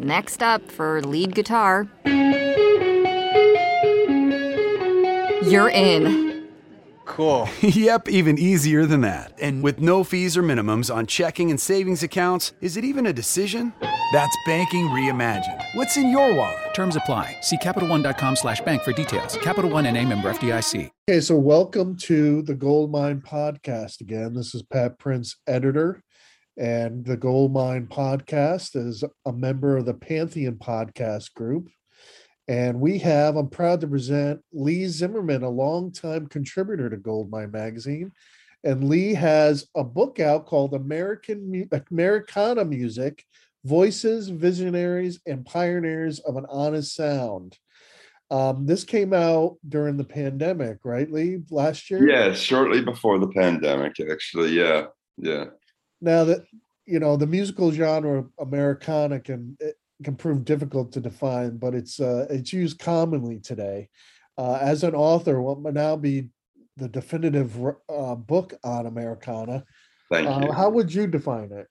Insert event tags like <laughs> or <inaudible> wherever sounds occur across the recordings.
Next up for lead guitar. You're in. Cool. <laughs> yep, even easier than that. And with no fees or minimums on checking and savings accounts, is it even a decision? That's banking reimagined. What's in your wallet? Terms apply. See CapitalOne.com slash bank for details. Capital One and a member FDIC. Okay, so welcome to the Goldmine Podcast again. This is Pat Prince, editor. And the Goldmine Podcast is a member of the Pantheon Podcast Group. And we have, I'm proud to present Lee Zimmerman, a longtime contributor to Goldmine Magazine. And Lee has a book out called American Americana Music Voices, Visionaries, and Pioneers of an Honest Sound. Um, this came out during the pandemic, right, Lee, last year? Yeah, shortly before the pandemic, actually. Yeah, yeah. Now that you know the musical genre Americana can can prove difficult to define, but it's uh, it's used commonly today. Uh, as an author, what might now be the definitive uh, book on Americana. Thank uh, you. How would you define it?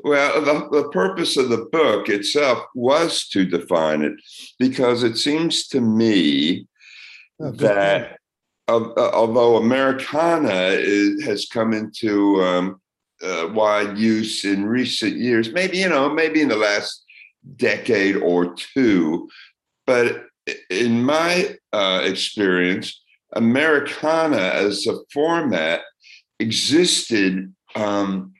Well, the, the purpose of the book itself was to define it because it seems to me Oh, that uh, although Americana is, has come into um, uh, wide use in recent years, maybe, you know, maybe in the last decade or two, but in my uh, experience, Americana as a format existed. Um,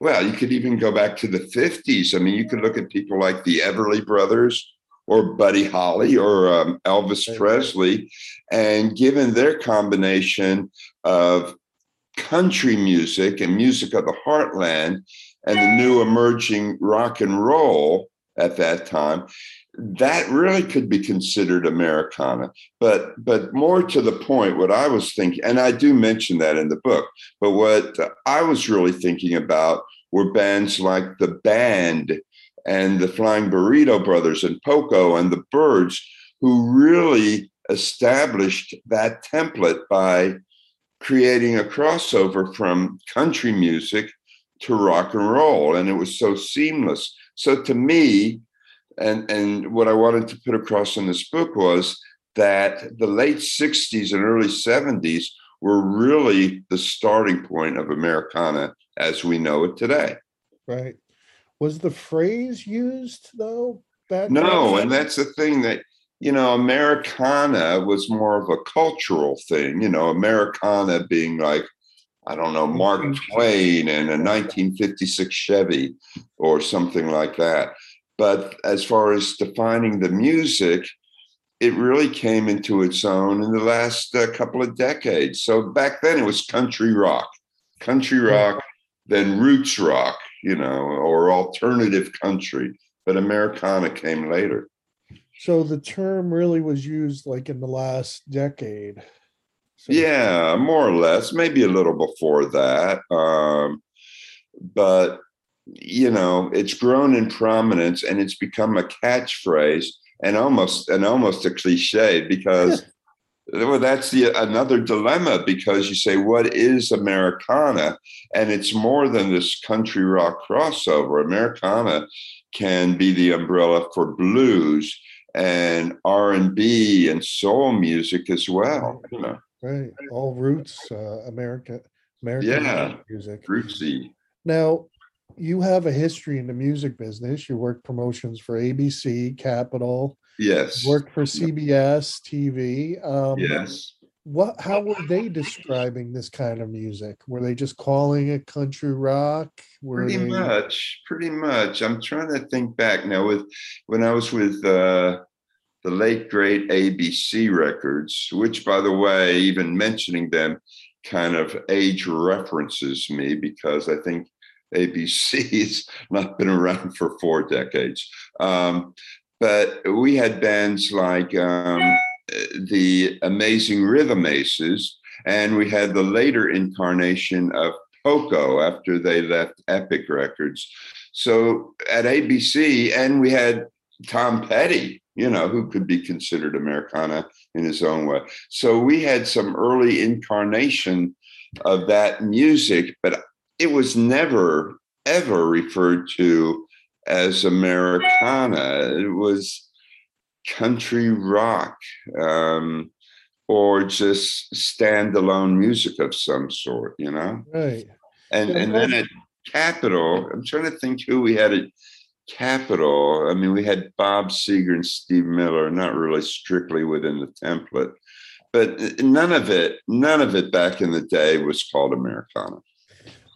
well, you could even go back to the 50s. I mean, you could look at people like the Everly Brothers or Buddy Holly or um, Elvis Presley. And given their combination of country music and music of the heartland and the new emerging rock and roll at that time, that really could be considered Americana. But but more to the point, what I was thinking, and I do mention that in the book, but what I was really thinking about were bands like the band and the Flying Burrito Brothers and Poco and the Byrds, who really established that template by creating a crossover from country music to rock and roll. And it was so seamless. So to me, and, and what I wanted to put across in this book was that the late 60s and early 70s were really the starting point of Americana as we know it today. Right. Was the phrase used though? Back No, then? and that's the thing that you know, Americana was more of a cultural thing. You know, Americana being like, I don't know, Mark Twain and a 1956 Chevy or something like that. But as far as defining the music, it really came into its own in the last uh, couple of decades. So back then it was country rock, country rock, then roots rock, you know, or alternative country. But Americana came later. So the term really was used like in the last decade. So, Yeah, more or less, maybe a little before that. Um, but you know, it's grown in prominence and it's become a catchphrase and almost and almost a cliche because <laughs> well, that's the another dilemma because you say, what is Americana? And it's more than this country rock crossover. Americana can be the umbrella for blues and R&B and soul music as well. You know, right. All roots, uh, America, American Yeah. music. rootsy. Now, you have a history in the music business. You worked promotions for ABC, Capitol Yes. worked for CBS TV. Um, Yes. What? How were they <laughs> describing this kind of music? Were they just calling it country rock? Were Pretty they, much, pretty much. I'm trying to think back now. With when I was with uh, the late great ABC Records, which, by the way, even mentioning them kind of age references me because I think ABC's <laughs> not been around for four decades. Um, but we had bands like um, the Amazing Rhythm Aces, and we had the later incarnation of Poco after they left Epic Records. So at ABC, and we had Tom Petty, you know, who could be considered Americana in his own way. So we had some early incarnation of that music, but it was never, ever referred to as Americana. It was country rock um, or just standalone music of some sort, you know? right? And Yeah, and then at Capitol, I'm trying to think who we had at Capitol. I mean, we had Bob Seger and Steve Miller, not really strictly within the template, but none of it, none of it back in the day was called Americana.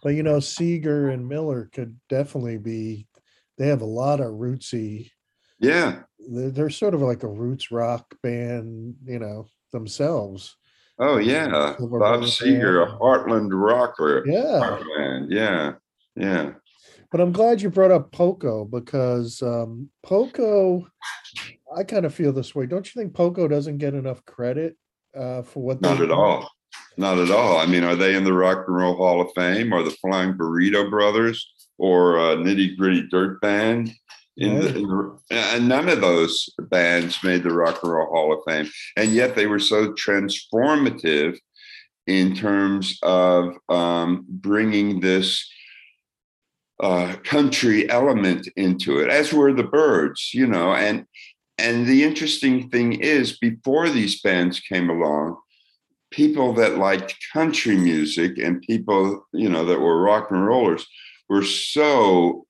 But you know, Seger and Miller could definitely be. They have a lot of rootsy. Yeah. They're, they're sort of like a roots rock band, you know, themselves. Oh yeah. Silver Bob Seger, a Heartland rocker. Yeah. Heartland. Yeah. Yeah. But I'm glad you brought up Poco because um, Poco, I kind of feel this way. Don't you think Poco doesn't get enough credit uh, for what Not at do? all. Not at all. I mean, are they in the Rock and Roll Hall of Fame or the Flying Burrito Brothers or uh, Nitty Gritty Dirt Band? In the, in the, and none of those bands made the Rock and Roll Hall of Fame. And yet they were so transformative in terms of um, bringing this uh, country element into it, as were the Byrds, you know. And and the interesting thing is, before these bands came along, people that liked country music and people, you know, that were rock and rollers were so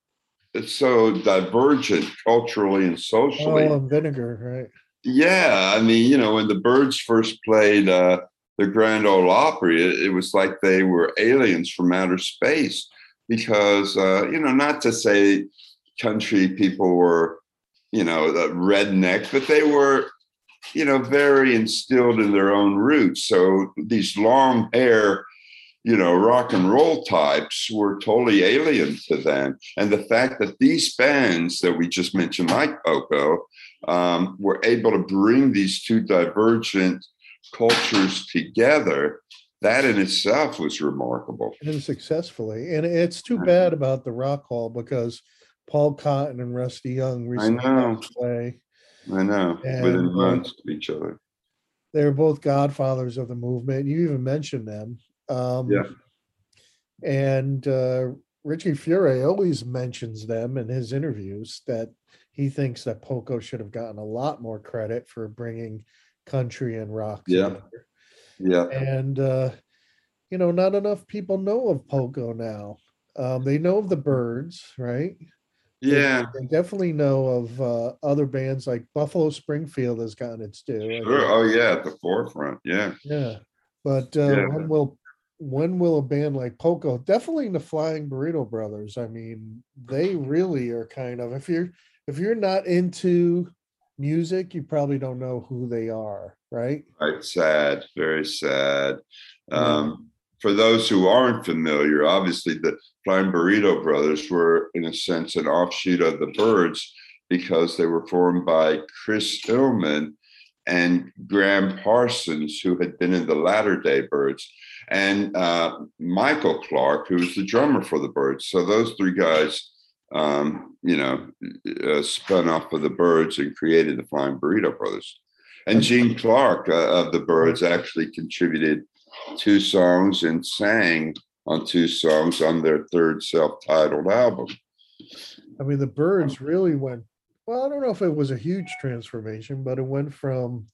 so divergent culturally and socially. Oh, and vinegar, right? Yeah, I mean, you know, when the Byrds first played uh, the Grand Ole Opry, it, it was like they were aliens from outer space because, uh, you know, not to say country people were, you know, the redneck, but they were, you know, very instilled in their own roots. So these long hair, you know, rock and roll types were totally alien to them. And the fact that these bands that we just mentioned, like Poco, um, were able to bring these two divergent cultures together, that in itself was remarkable. And successfully. And it's too bad about the Rock Hall because Paul Cotton and Rusty Young recently know. passed away. I know, And, within uh, months of each other. They were both godfathers of the movement. You even mentioned them. Um, Yeah. And uh, Richie Furay always mentions them in his interviews that he thinks that Poco should have gotten a lot more credit for bringing country and rock. Yeah. together. Yeah. And, uh, you know, not enough people know of Poco now. Um, they know of the Byrds, right? Yeah. They definitely know of uh, other bands like Buffalo Springfield has gotten its due. Sure. Oh, yeah. At the forefront. Yeah. Yeah, but uh, Yeah. when will when will a band like Poco, definitely the Flying Burrito Brothers? I mean, they really are kind of if you're if you're not into music, you probably don't know who they are, right? Right. Sad. Very sad. Um, For those who aren't familiar, obviously the Flying Burrito Brothers were, in a sense, an offshoot of the Byrds. because they were formed by Chris Hillman and Gram Parsons, who had been in the Latter Day Byrds, and uh, Michael Clarke, who was the drummer for the Byrds. So those three guys, um, you know, uh, spun off of the Byrds and created the Flying Burrito Brothers. And Gene Clark uh, of the Byrds actually contributed two songs and sang on two songs on their third self-titled album. I mean, the Birds really went. Well, I don't know if it was a huge transformation, but it went from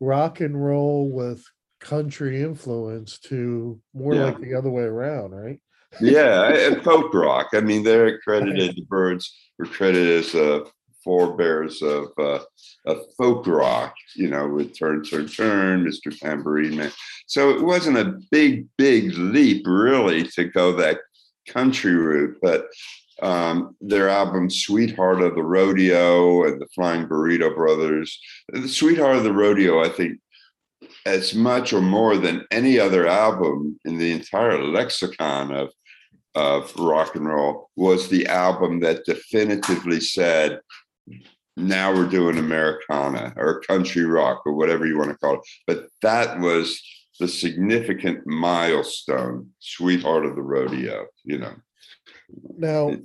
rock and roll with country influence to more Yeah. like the other way around, right? yeah, and <laughs> folk rock. I mean, they're <laughs> credited. The Byrds were credited as uh, forebears of uh, of folk rock. You know, with Turn Turn Turn, Mr. Tambourine Man. So it wasn't a big, big leap really to go that country route, but. Um, their album "Sweetheart of the Rodeo" and the Flying Burrito Brothers. The "Sweetheart of the Rodeo," I think, as much or more than any other album in the entire lexicon of of rock and roll was the album that definitively said now we're doing americana or country rock or whatever you want to call it but that was the significant milestone sweetheart of the rodeo you know Now,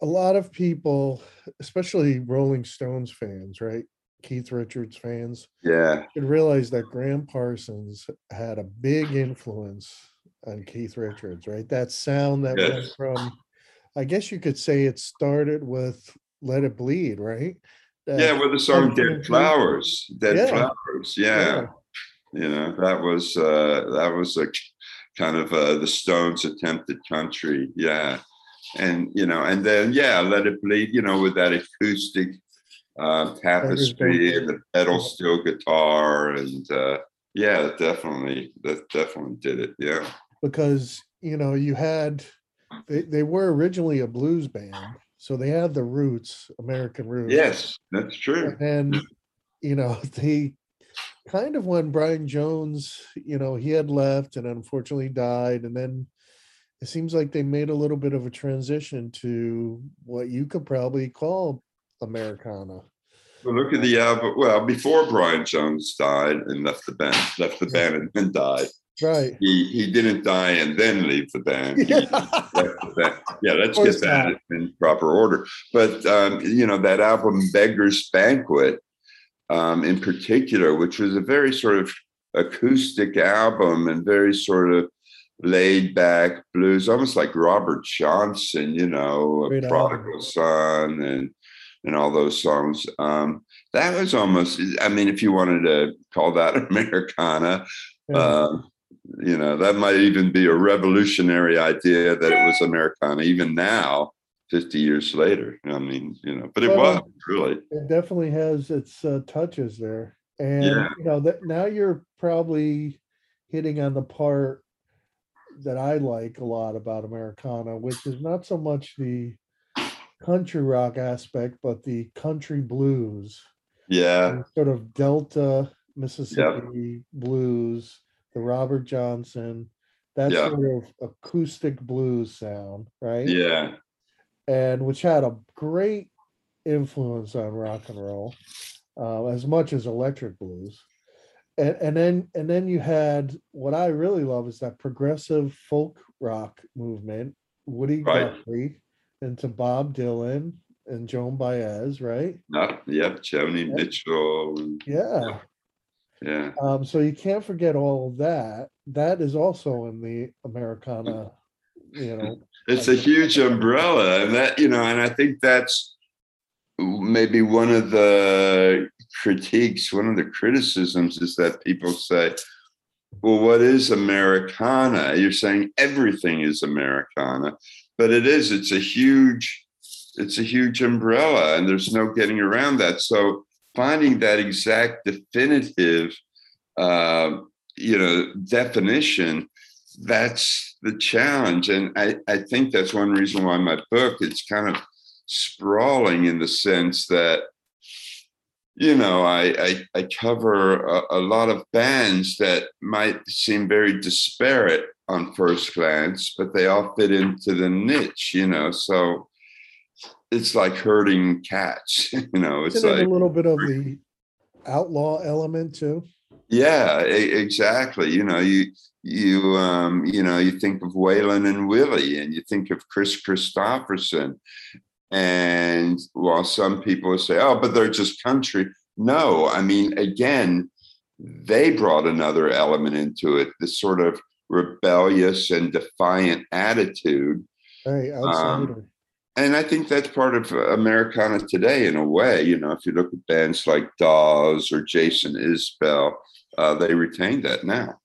a lot of people, especially Rolling Stones fans, right? Keith Richards fans, yeah should realize that Gram Parsons had a big influence on Keith Richards, right? That sound that went from, I guess you could say it started with Let It Bleed, right? That- yeah with the song dead flowers dead Yeah. flowers yeah. you know that was uh that was a kind of uh the stones attempted country yeah and you know and then yeah let it bleed you know with that acoustic uh tapestry and the pedal steel guitar and uh yeah that definitely that definitely did it yeah. Because you know you had they, they were originally a blues band so they had the roots american roots. Yes that's true. And you know <laughs> they kind of when brian jones you know he had left and unfortunately died and then it seems like they made a little bit of a transition to what you could probably call americana well, look at the album well before brian jones died and left the band left the band and then died right he he didn't die and then leave the band. Yeah. left the band. Yeah, let's get that not. in proper order. But um, you know that album "Beggar's Banquet," um, in particular, which was a very sort of acoustic album and very sort of laid back blues, almost like Robert Johnson, you know, Great a album. Prodigal Son and and all those songs. Um, that was almost, I mean, if you wanted to call that <laughs> Americana, Yeah. uh, you know, that might even be a revolutionary idea that it was Americana, even now, 50 years later. I mean, you know, but it Well, was really. it definitely has its uh, touches there and Yeah. you know that now you're probably hitting on the part that i like a lot about americana which is not so much the country rock aspect but the country blues Yeah. sort of delta mississippi blues the robert johnson that Yeah. sort of acoustic blues sound right Yeah. and which had a great influence on rock and roll, uh, as much as electric blues. And and then and then you had what I really love is that progressive folk rock movement, Woody Right. Guthrie, into Bob Dylan and Joan Baez, right? Not, yep. Joni. Mitchell. and- Yeah. Yeah. Um, so you can't forget all of that. That is also in the Americana, you know. <laughs> It's a huge umbrella. And that, you know, and I think that's maybe one of the critiques, one of the criticisms is that people say, well, what is Americana? You're saying everything is Americana, but it is, it's a huge, it's a huge umbrella and there's no getting around that. So finding that exact definitive, uh, you know, definition, that's the challenge. And I, I think that's one reason why my book, it's kind of sprawling in the sense that you know i i, I cover a, a, lot of bands that might seem very disparate on first glance but they all fit into the niche you know so it's like herding cats. <laughs> You know, it's like a little bit of the outlaw element too? yeah, exactly. You know, you you um, you know, you think of Waylon and Willie, and you think of Kris Kristofferson, and while some people say, "Oh, but they're just country," no, I mean, again, they brought another element into it, this sort of rebellious and defiant attitude. Hey, Um, and I think that's part of Americana today, in a way. You know, if you look at bands like Dawes or Jason Isbell, uh, they retain that now.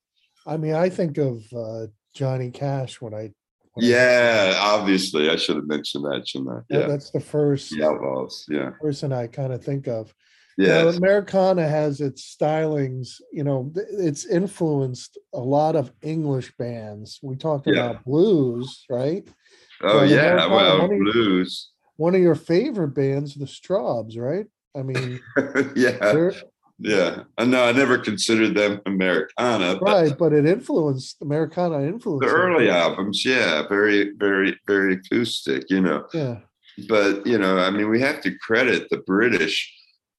I mean, I think of uh, Johnny Cash when I. Yeah, obviously, I should have mentioned that, shouldn't I? that- Yeah, That's the first the Outlaws. Yeah, person I kind of think of. You know, Americana has its stylings, you know, it's influenced a lot of English bands. We talked Yeah. about blues, right? oh well, yeah. Well, you- blues. One of your favorite bands, the Strawbs, right? I mean, <laughs> yeah, they're yeah. I know. I never considered them Americana, but right, but it influenced Americana influenced the them. early albums, yeah, very, very, very acoustic. You know, Yeah, but you know i mean we have to credit the british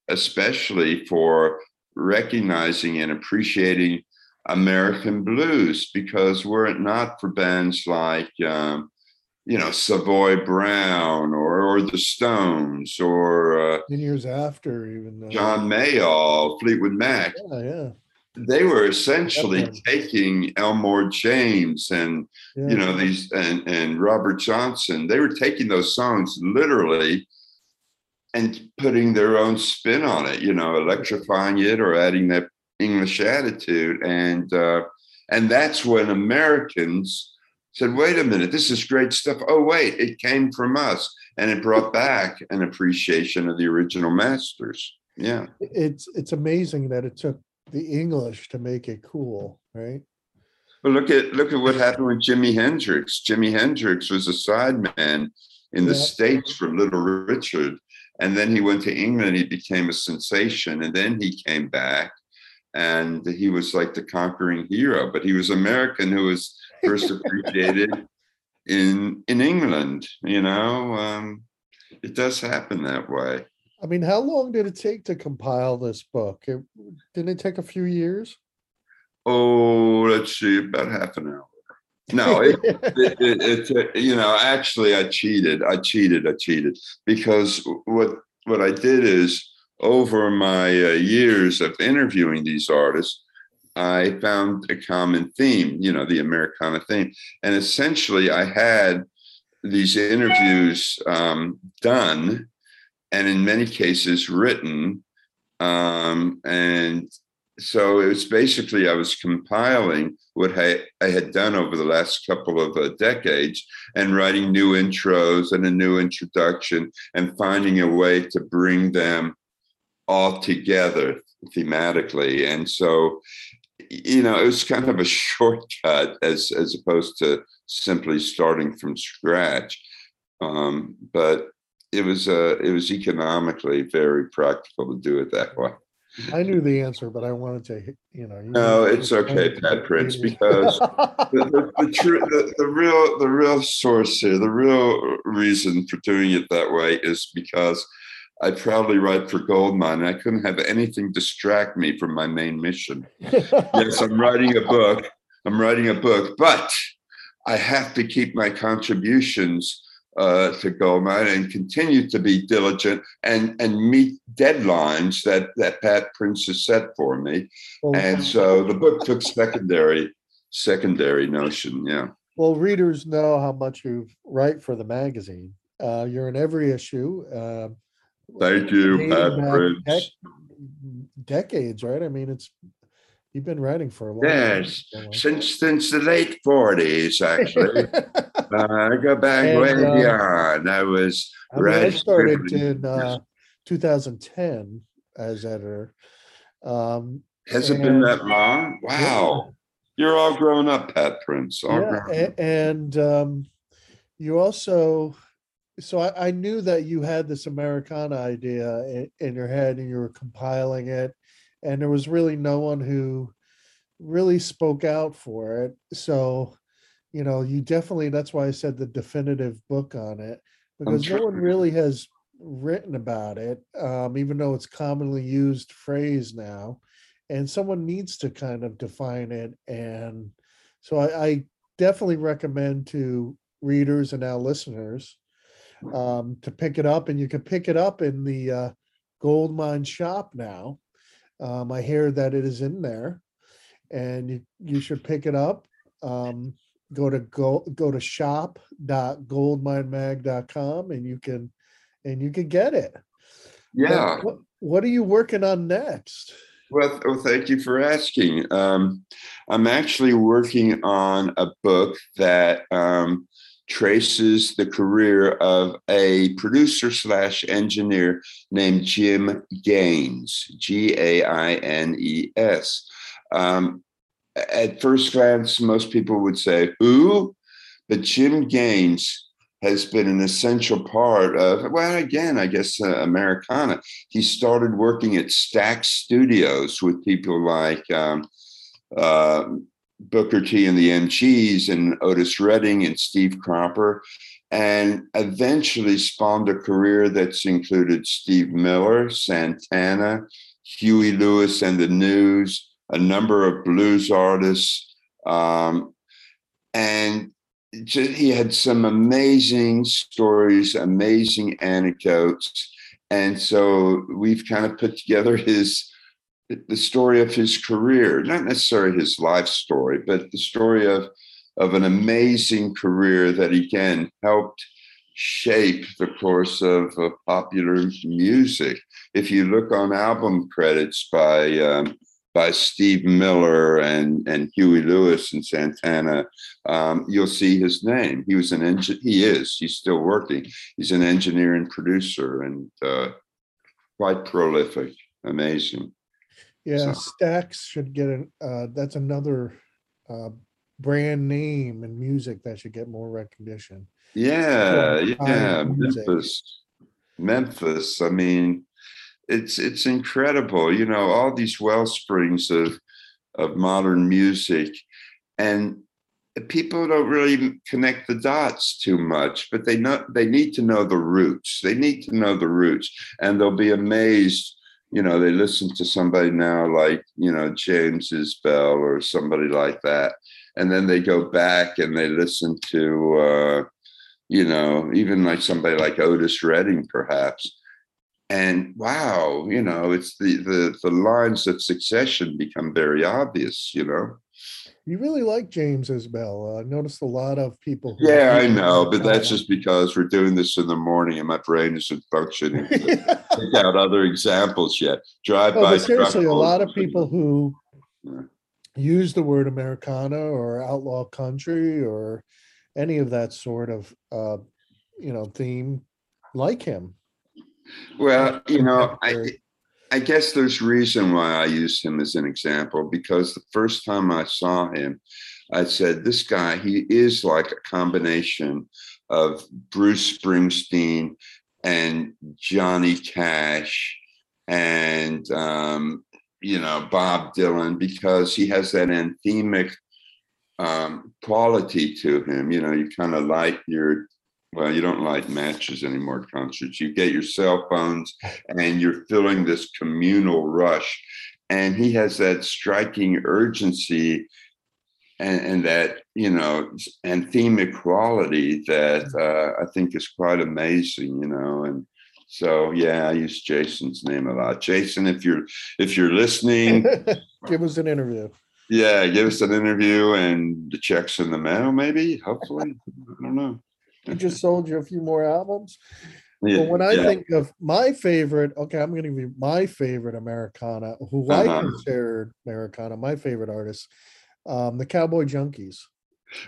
especially for recognizing and appreciating american blues because were it not for bands like um, you know savoy brown or, or the stones or uh, ten years after even. uh, john mayall fleetwood mac Yeah, yeah, they were essentially Definitely. taking elmore james and yeah. you know these and and robert johnson they were taking those songs literally and putting their own spin on it you know electrifying it or adding that english attitude and uh and that's when americans said wait a minute this is great stuff oh wait it came from us and it brought back an appreciation of the original masters yeah it's it's amazing that it took the English to make it cool, right? But look at look at what happened with Jimi Hendrix. Jimi Hendrix was a sideman in the Yeah. States for Little Richard. And then he went to England, he became a sensation, and then he came back and he was like the conquering hero. But he was American who was first <laughs> appreciated in in England, you know. Um, it does happen that way. I mean, how long did it take to compile this book? It, didn't it take a few years? Oh, let's see, about half an hour. No, it, <laughs> it, it, it, you know actually i cheated i cheated i cheated because what what i did is over my uh, years of interviewing these artists i found a common theme you know the americana theme and essentially i had these interviews um, done and in many cases written um, and so it was basically I was compiling what I, I had done over the last couple of uh, decades and writing new intros and a new introduction and finding a way to bring them all together thematically. And so, you know, it was kind of a <laughs> shortcut as as opposed to simply starting from scratch. Um, but it was uh, it was economically very practical to do it that way. I knew the answer, but I wanted to, you know. you No, it's okay, Pat Prince, because <laughs> the, the, the, the, the real the real source here, the real reason for doing it that way is because I proudly write for Goldmine, and I couldn't have anything distract me from my main mission. <laughs> yes, I'm writing a book. I'm writing a book, but I have to keep my contributions uh, to Goldmine and continue to be diligent and and meet deadlines that that Pat Prince has set for me. Well, And so the book took secondary secondary notion. Yeah. well, readers know how much you write for the magazine. Uh, you're in every issue. um, Thank you, Pat Prince. dec- decades, right? I mean, it's you've been writing for a long Yes, time. since since the late forties, actually. <laughs> uh, I go back And, way um, beyond. I was I mean, I started in uh, 2010 as editor. Um, Has it been that long? Wow. You're all grown up, Pat Prince. All yeah, grown up. and um, you also, so I, I knew that you had this Americana idea in, in your head, and you were compiling it, and there was really no one who really spoke out for it. So, you know, you definitely. That's why I said the definitive book on it. because no one really has written about it, um, even though it's commonly used phrase now. And someone needs to kind of define it. And so I, I definitely recommend to readers and now listeners um, to pick it up. And you can pick it up in the uh, Goldmine shop now. Um, I hear that it is in there, and you, you should pick it up. Um, go to go go to shop.goldminemag.com and you can and you can get it. Yeah. What, what are you working on next? Well, well, thank you for asking. Um, I'm actually working on a book that um, traces the career of a producer slash engineer named Jim Gaines, G A I N E S. Um, at first glance, most people would say, Who? But Jim Gaines has been an essential part of, well, again, I guess uh, Americana. He started working at Stax Studios with people like um, uh, Booker T and the MGs and Otis Redding and Steve Cropper, and eventually spawned a career that's included Steve Miller, Santana, Huey Lewis and the News, a number of blues artists. Um, and ju- he had some amazing stories, amazing anecdotes. And so we've kind of put together <laughs> his the story of his career, not necessarily his life story, but the story of of an amazing career that again helped shape the course of uh, popular music. If you look on album credits by um, by Steve Miller and and Huey Lewis and Santana, um, you'll see his name. He was an engine. He is. He's still working. He's an engineer and producer and uh, quite prolific. Amazing. Yeah, So- Stax should get an. Uh, that's another uh, brand name in music that should get more recognition. Yeah, Yeah, yeah, music. Memphis. Memphis. I mean, it's it's incredible. You know, all these well springs of of modern music, and people don't really connect the dots too much. But they know they need to know the roots. They need to know the roots, and they'll be amazed. You know, they listen to somebody now like you know James Isbell or somebody like that, and then they go back and they listen to. Uh, you know, even like somebody like Otis Redding, perhaps. And wow, you know, it's the the the lines of succession become very obvious, you know. You really like James Isbell. Uh, I noticed a lot of people. who Yeah, I know, but that's uh, just because we're doing this in the morning and my brain isn't functioning to <laughs> pick out other examples yet. Drive No, by. seriously, a lot of people who Yeah. use the word Americana or outlaw country or any of that sort of uh, you know theme like him. Well, you know, I I guess there's reason why I use him as an example because the first time I saw him, I said, this guy, he is like a combination of Bruce Springsteen and Johnny Cash and, um, you know, Bob Dylan because he has that anthemic um, quality to him. You know, you kind of light your, well, you don't light matches anymore concerts. You get your cell phones and you're feeling this communal rush. And he has that striking urgency and, and that, you know, anthemic quality that uh, I think is quite amazing, you know. And so, yeah, I use Jason's name a lot. Jason, if you're if you're listening, <laughs> Give us an interview. yeah, give us an interview and the checks in the mail, maybe, hopefully. I don't know. He just sold you a few more albums. <laughs> Yeah, But when I yeah. think of my favorite, okay, I'm going to be my favorite Americana, who I Uh-huh. considered Americana, my favorite artist, um, the Cowboy Junkies.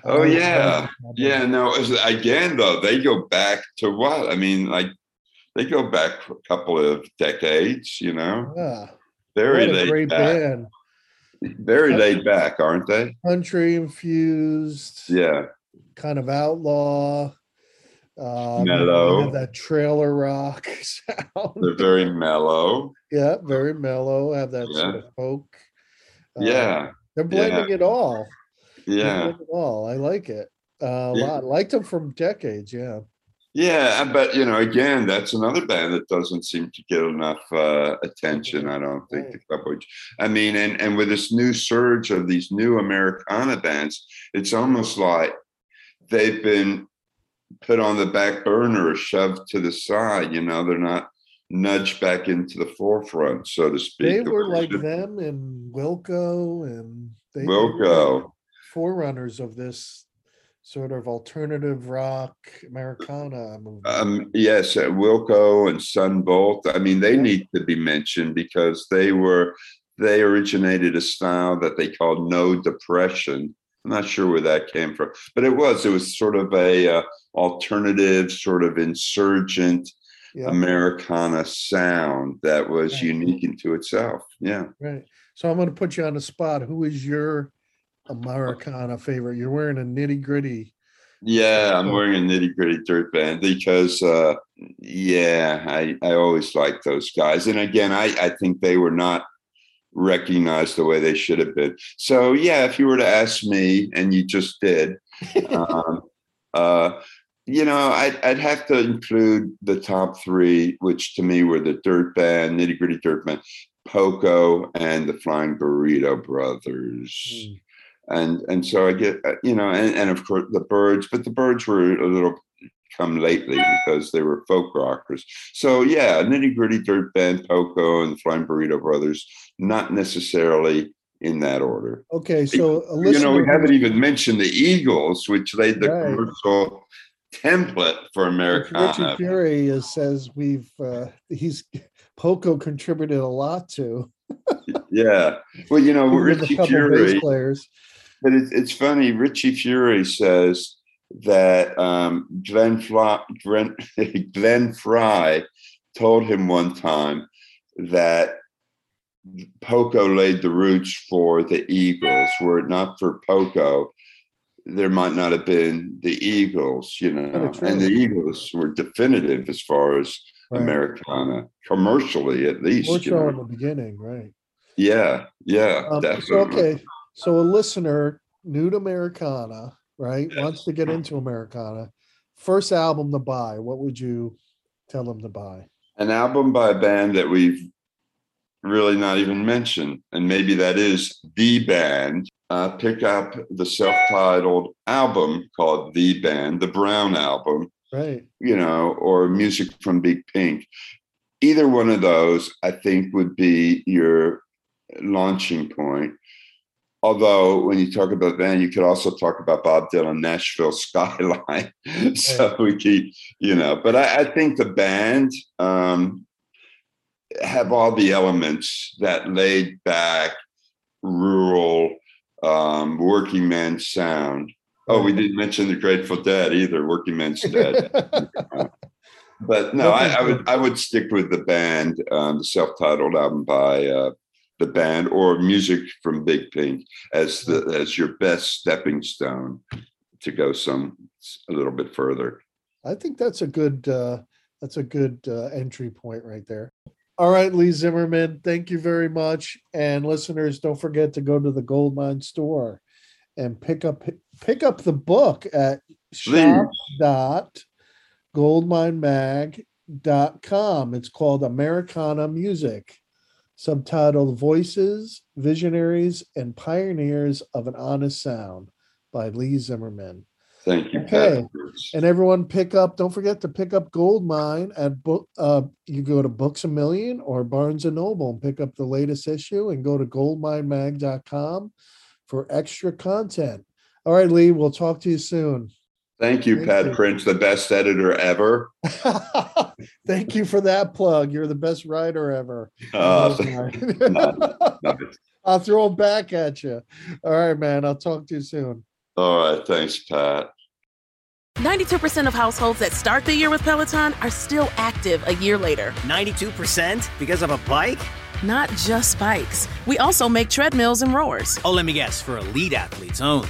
Oh the yeah, yeah. No, again though, they go back to what? I mean, like they go back a couple of decades. You know, Yeah, very what a great back. band. Very laid back, aren't they? Country infused, Yeah, kind of outlaw. Um, Mellow. that trailer rock <laughs> sound. they're very mellow. yeah, very mellow. Have that sort of folk. uh, Yeah, they're blending it all. Yeah, it all. I like it uh, a Yeah. lot. Liked them from decades. Yeah. Yeah, but you know, again, that's another band that doesn't seem to get enough uh, attention. I don't think the couple. I mean, and and with this new surge of these new Americana bands, it's almost like they've been put on the back burner or shoved to the side. You know, they're not nudged back into the forefront, so to speak. They were like them and Wilco, and they Wilco, forerunners of this sort of alternative rock Americana movement. Um, yes, Wilco and Son Volt. I mean, they Yeah. need to be mentioned because they were they originated a style that they called no depression. I'm not sure where that came from, but it was it was sort of a uh, alternative, sort of insurgent Yeah. Americana sound that was Right. unique into itself. Yeah. Right. So I'm going to put you on the spot. Who is your Americana favorite? You're wearing a nitty gritty. Yeah, I'm wearing a nitty gritty dirt band because, uh, yeah, I, I always liked those guys. And again, I, I think they were not recognized the way they should have been. So, yeah, if you were to ask me, and you just did, um, <laughs> uh, you know, I'd, I'd have to include the top three, which to me were the Dirt Band, Nitty Gritty Dirt Band, Poco, and the Flying Burrito Brothers Mm. and and so I get uh, you know, and, and of course the Byrds, but the Byrds were a little come lately because they were folk rockers. So yeah, nitty gritty dirt band, Poco, and the Flying Burrito Brothers, not necessarily in that order. Okay, so a You know, we haven't even mentioned the Eagles, which laid the Right. commercial template for American. Richie Americana. Fury is, says we've uh, he's Poco contributed a lot to. Yeah. Well, you know, Richie Furay. players. But it, it's funny. Richie Furay says that um, Glenn, Fly, Glenn, <laughs> Glenn Frey told him one time that Poco laid the roots for the Eagles. Were it not for Poco, there might not have been the Eagles, you know. And the Eagles were definitive as far as Right. Americana, commercially at least. More you know. in the beginning, right? Yeah, yeah, Um, so, definitely. okay, so a listener new to Americana, right, wants to get into Americana. First album to buy. What would you tell them to buy? an album by a band that we've really not even mentioned, and maybe that is the band. Uh, pick up the self-titled album called "The Band," the Brown album, Right. you know, or music from Big Pink. Either one of those, I think, would be your launching point. Although, when you talk about band, you could also talk about Bob Dylan, Nashville Skyline. <laughs> so we keep, you know, but I, I think the band um, have all the elements that laid back, rural, um, working man sound. Oh, we didn't mention the Grateful Dead either. Working Man's <laughs> Dead. but no, I, I would I would stick with the band, um, the self-titled album by uh, the band, or music from Big Pink as the as your best stepping stone to go some a little bit further. I think that's a good uh that's a good uh, entry point right there. All right, Lee Zimmerman, thank you very much. And listeners, don't forget to go to the Goldmine store and pick up pick up the book at shop dot goldminemag.com. It's called Americana Music, subtitled Voices, Visionaries, and Pioneers of an Honest Sound by Lee Zimmerman. Thank you, Okay. And everyone pick up, don't forget to pick up Goldmine at book uh you go to Books a Million or Barnes and Noble and pick up the latest issue and go to goldminemag.com for extra content. All right, Lee, we'll talk to you soon. Thank you, Thank Pat you. Prince, the best editor ever. <laughs> Thank you for that plug. You're the best writer ever. <laughs> Uh, Goldmine. nice. I'll throw them back at you. All right, man. I'll talk to you soon. All right, thanks, Pat. 92% of households that start the year with Peloton are still active a year later. 92% because of a bike? not just bikes. We also make treadmills and rowers. Oh, let me guess, for elite athletes only,